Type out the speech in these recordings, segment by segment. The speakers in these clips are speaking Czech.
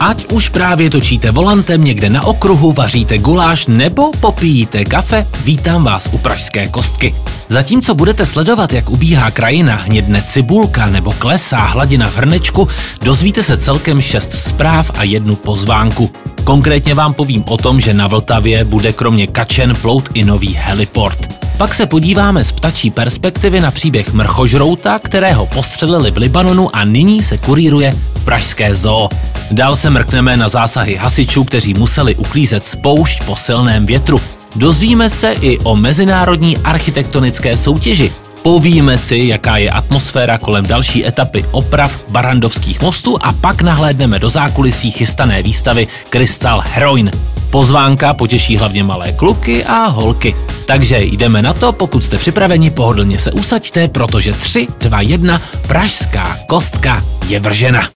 Ať už právě točíte volantem někde na okruhu, vaříte guláš nebo popíjíte kafe, vítám vás u Pražské kostky. Zatímco budete sledovat, jak ubíhá krajina, hnědne cibulka nebo klesá hladina v hrnečku, dozvíte se celkem šest zpráv a jednu pozvánku. Konkrétně vám povím o tom, že na Vltavě bude kromě kačen plout i nový heliport. Pak se podíváme z ptačí perspektivy na příběh mrchožrouta, kterého postřelili v Libanonu a nyní se kuríruje v pražské zoo. Dál se mrkneme na zásahy hasičů, kteří museli uklízet spoušť po silném větru. Dozvíme se i o mezinárodní architektonické soutěži. Povíme si, jaká je atmosféra kolem další etapy oprav barandovských mostů a pak nahlédneme do zákulisí chystané výstavy Crystal Heroin. Pozvánka potěší hlavně malé kluky a holky. Takže jdeme na to, pokud jste připraveni, pohodlně se usaďte, protože 3, 2, 1, pražská kostka je vržena.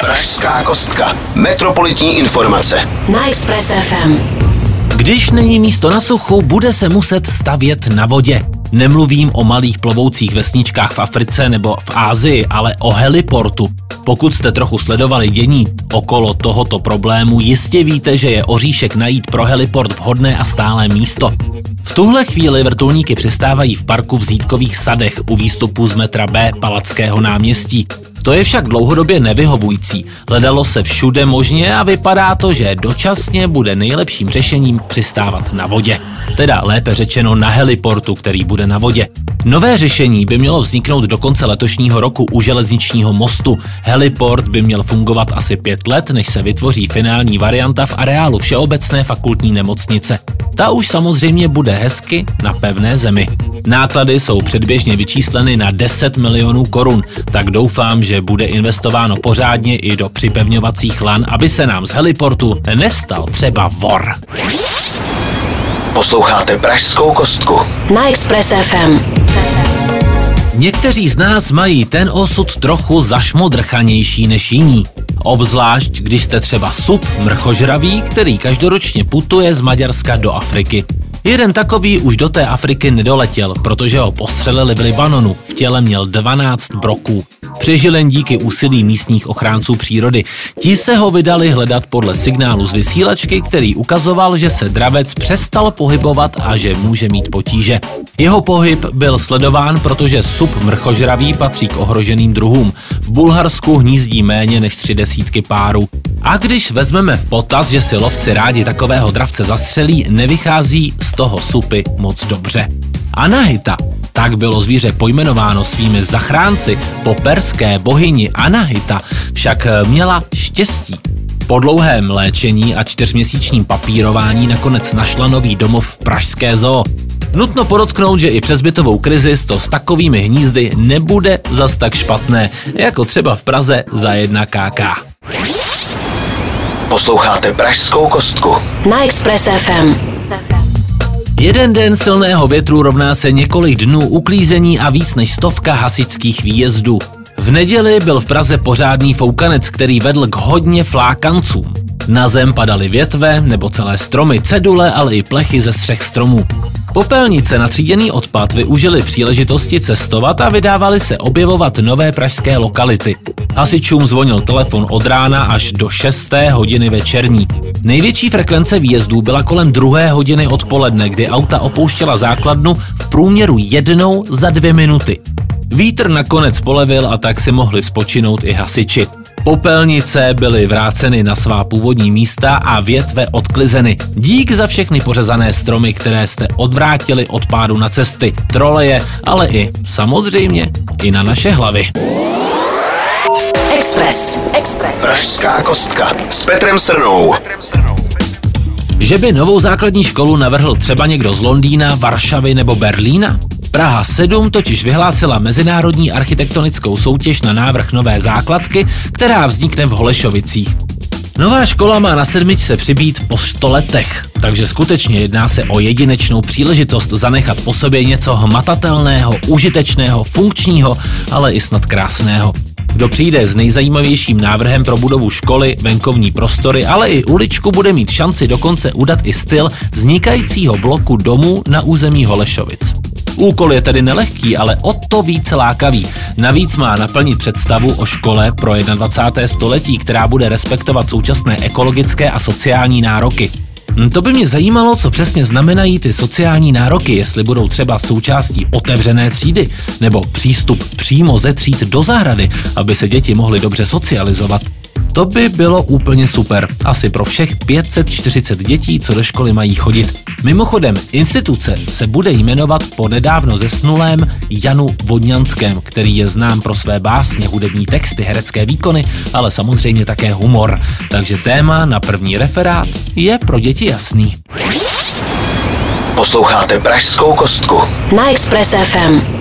Pražská kostka. Metropolitní informace. Na Express FM. Když není místo na suchu, bude se muset stavět na vodě. Nemluvím o malých plovoucích vesničkách v Africe nebo v Ázii, ale o heliportu. Pokud jste trochu sledovali dění okolo tohoto problému, jistě víte, že je oříšek najít pro heliport vhodné a stálé místo. V tuhle chvíli vrtulníky přistávají v parku v Zítkových sadech u výstupu z metra B Palackého náměstí. To je však dlouhodobě nevyhovující. Hledalo se všude možně a vypadá to, že dočasně bude nejlepším řešením přistávat na vodě. Teda lépe řečeno na heliportu, který bude na vodě. Nové řešení by mělo vzniknout do konce letošního roku u železničního mostu. Heliport by měl fungovat asi pět let, než se vytvoří finální varianta v areálu Všeobecné fakultní nemocnice. Ta už samozřejmě bude hezky na pevné zemi. Náklady jsou předběžně vyčísleny na 10 milionů korun, tak doufám, že bude investováno pořádně i do připevňovacích lan, aby se nám z heliportu nestal třeba vor. Posloucháte Pražskou kostku. Na Express FM. Někteří z nás mají ten osud trochu zašmodrchanější než jiní. Obzvlášť, když jste třeba sub mrchožravý, který každoročně putuje z Maďarska do Afriky. Jeden takový už do té Afriky nedoletěl, protože ho postřelili v Libanonu. V těle měl 12 broků. Přežil jen díky úsilí místních ochránců přírody. Ti se ho vydali hledat podle signálu z vysílačky, který ukazoval, že se dravec přestal pohybovat a že může mít potíže. Jeho pohyb byl sledován, protože sub mrchožravý patří k ohroženým druhům. V Bulharsku hnízdí méně než tři desítky párů. A když vezmeme v potaz, že si lovci rádi takového dravce zastřelí, nevychází z toho supy moc dobře. Anahita, tak bylo zvíře pojmenováno svými zachránci po perské bohyni Anahita, však měla štěstí. Po dlouhém léčení a čtyřměsíčním papírování nakonec našla nový domov v Pražské zoo. Nutno podotknout, že i přes bytovou krizi to s takovými hnízdy nebude zas tak špatné, jako třeba v Praze za jedna KK. Posloucháte Pražskou kostku. Na Express FM. Jeden den silného větru rovná se několik dnů uklízení a víc než stovka hasičských výjezdů. V neděli byl v Praze pořádný foukanec, který vedl k hodně flákancům. Na zem padaly větve nebo celé stromy, cedule, ale i plechy ze střech stromů. Popelnice na tříděný odpad využili příležitosti cestovat a vydávali se objevovat nové pražské lokality. Hasičům zvonil telefon od rána až do 6. hodiny večerní. Největší frekvence výjezdů byla kolem 2. hodiny odpoledne, kdy auta opouštěla základnu v průměru jednou za dvě minuty. Vítr nakonec polevil a tak si mohli spočinout i hasiči. Popelnice byly vráceny na svá původní místa a větve odklizeny. Dík za všechny pořezané stromy, které jste odvrátili od pádu na cesty, troleje, ale i samozřejmě i na naše hlavy. Express. Express. Pražská kostka s Petrem Srnou. Že by novou základní školu navrhl třeba někdo z Londýna, Varšavy nebo Berlína? Praha 7 totiž vyhlásila mezinárodní architektonickou soutěž na návrh nové základky, která vznikne v Holešovicích. Nová škola má na sedmičce přibít po 100 letech, takže skutečně jedná se o jedinečnou příležitost zanechat po sobě něco hmatatelného, užitečného, funkčního, ale i snad krásného. Kdo přijde s nejzajímavějším návrhem pro budovu školy, venkovní prostory, ale i uličku bude mít šanci dokonce udat i styl vznikajícího bloku domů na území Holešovic. Úkol je tedy nelehký, ale o to více lákavý. Navíc má naplnit představu o škole pro 21. století, která bude respektovat současné ekologické a sociální nároky. Hm, to by mě zajímalo, co přesně znamenají ty sociální nároky, jestli budou třeba součástí otevřené třídy, nebo přístup přímo ze tříd do zahrady, aby se děti mohly dobře socializovat. To by bylo úplně super, asi pro všech 540 dětí, co do školy mají chodit. Mimochodem, instituce se bude jmenovat po nedávno zesnulém Janu Vodňanském, který je znám pro své básně, hudební texty, herecké výkony, ale samozřejmě také humor. Takže téma na první referát je pro děti jasný. Posloucháte Pražskou kostku. Na Express FM.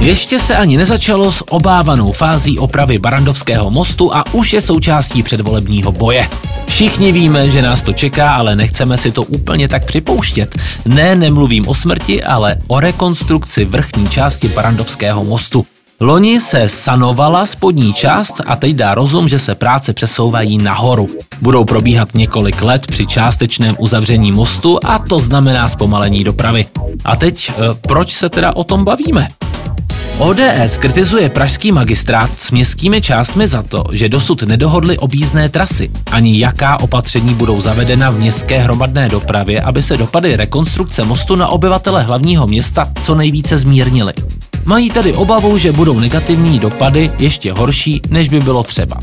Ještě se ani nezačalo s obávanou fází opravy Barandovského mostu a už je součástí předvolebního boje. Všichni víme, že nás to čeká, ale nechceme si to úplně tak připouštět. Ne, nemluvím o smrti, ale o rekonstrukci vrchní části Barandovského mostu. Loni se sanovala spodní část a teď dá rozum, že se práce přesouvají nahoru. Budou probíhat několik let při částečném uzavření mostu a to znamená zpomalení dopravy. A teď, eh, proč se teda o tom bavíme? ODS kritizuje pražský magistrát s městskými částmi za to, že dosud nedohodli objízdné trasy, ani jaká opatření budou zavedena v městské hromadné dopravě, aby se dopady rekonstrukce mostu na obyvatele hlavního města co nejvíce zmírnily. Mají tedy obavu, že budou negativní dopady ještě horší, než by bylo třeba.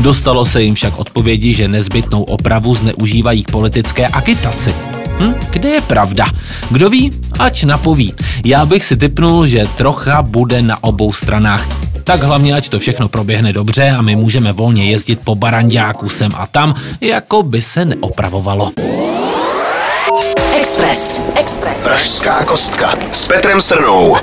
Dostalo se jim však odpovědi, že nezbytnou opravu zneužívají k politické agitaci. Hm, kde je pravda? Kdo ví, ať napoví. Já bych si typnul, že trocha bude na obou stranách. Tak hlavně, ať to všechno proběhne dobře a my můžeme volně jezdit po barandiáku sem a tam, jako by se neopravovalo. Express. Express. Pražská kostka s Petrem Srnou.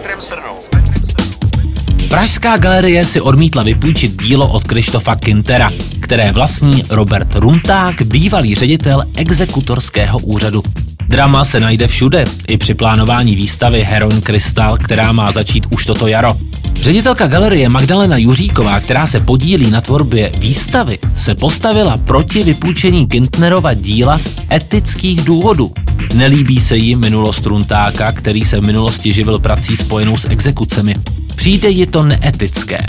Pražská galerie si odmítla vypůjčit dílo od Krištofa Kintera, které vlastní Robert Runták, bývalý ředitel exekutorského úřadu. Drama se najde všude, i při plánování výstavy Heroin Crystal, která má začít už toto jaro. Ředitelka galerie Magdalena Juříková, která se podílí na tvorbě výstavy, se postavila proti vypůjčení Kintnerova díla z etických důvodů. Nelíbí se jí minulost Runtáka, který se v minulosti živil prací spojenou s exekucemi. Přijde ji to neetické.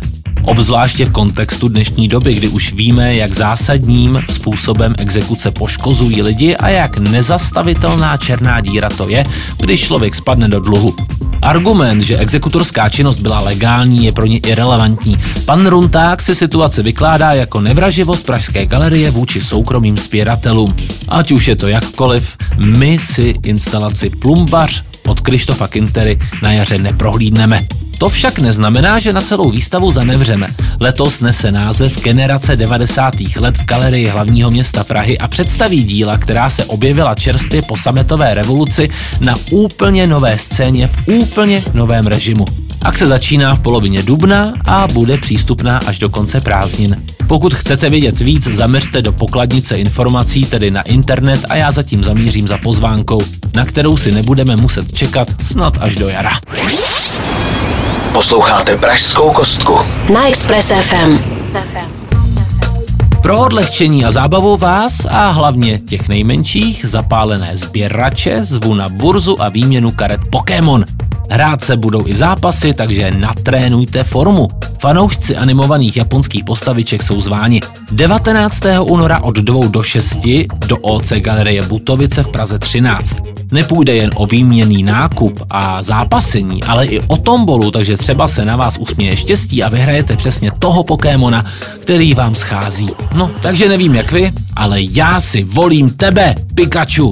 Obzvláště v kontextu dnešní doby, kdy už víme, jak zásadním způsobem exekuce poškozují lidi a jak nezastavitelná černá díra to je, když člověk spadne do dluhu. Argument, že exekutorská činnost byla legální, je pro ně irrelevantní. Pan Runták si situaci vykládá jako nevraživost Pražské galerie vůči soukromým spěratelům. Ať už je to jakkoliv, my si instalaci Plumbař od Krištofa Kintery na jaře neprohlídneme. To však neznamená, že na celou výstavu zanevřeme. Letos nese název Generace 90. let v galerii hlavního města Prahy a představí díla, která se objevila čerstvě po sametové revoluci na úplně nové scéně v úplně novém režimu. Akce začíná v polovině dubna a bude přístupná až do konce prázdnin. Pokud chcete vědět víc, zaměřte do pokladnice informací, tedy na internet a já zatím zamířím za pozvánkou, na kterou si nebudeme muset čekat snad až do jara. Posloucháte Pražskou kostku. Na Express FM. Pro odlehčení a zábavu vás a hlavně těch nejmenších zapálené sběrače zvu na burzu a výměnu karet Pokémon. Hrát se budou i zápasy, takže natrénujte formu. Fanoušci animovaných japonských postaviček jsou zváni 19. února od 2 do 6 do OC Galerie Butovice v Praze 13. Nepůjde jen o výměný nákup a zápasení, ale i o tombolu, takže třeba se na vás usměje štěstí a vyhrajete přesně toho Pokémona, který vám schází. No, takže nevím jak vy, ale já si volím tebe, Pikachu.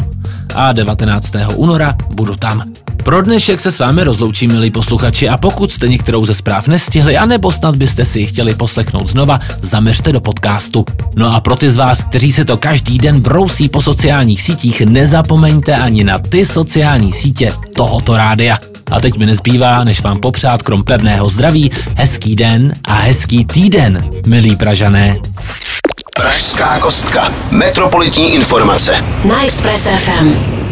A 19. února budu tam. Pro dnešek se s vámi rozloučím, milí posluchači, a pokud jste některou ze zpráv nestihli, anebo snad byste si ji chtěli poslechnout znova, zaměřte do podcastu. No a pro ty z vás, kteří se to každý den brousí po sociálních sítích, nezapomeňte ani na ty sociální sítě tohoto rádia. A teď mi nezbývá, než vám popřát krom pevného zdraví, hezký den a hezký týden, milí Pražané. Pražská kostka. Metropolitní informace. Na Express FM.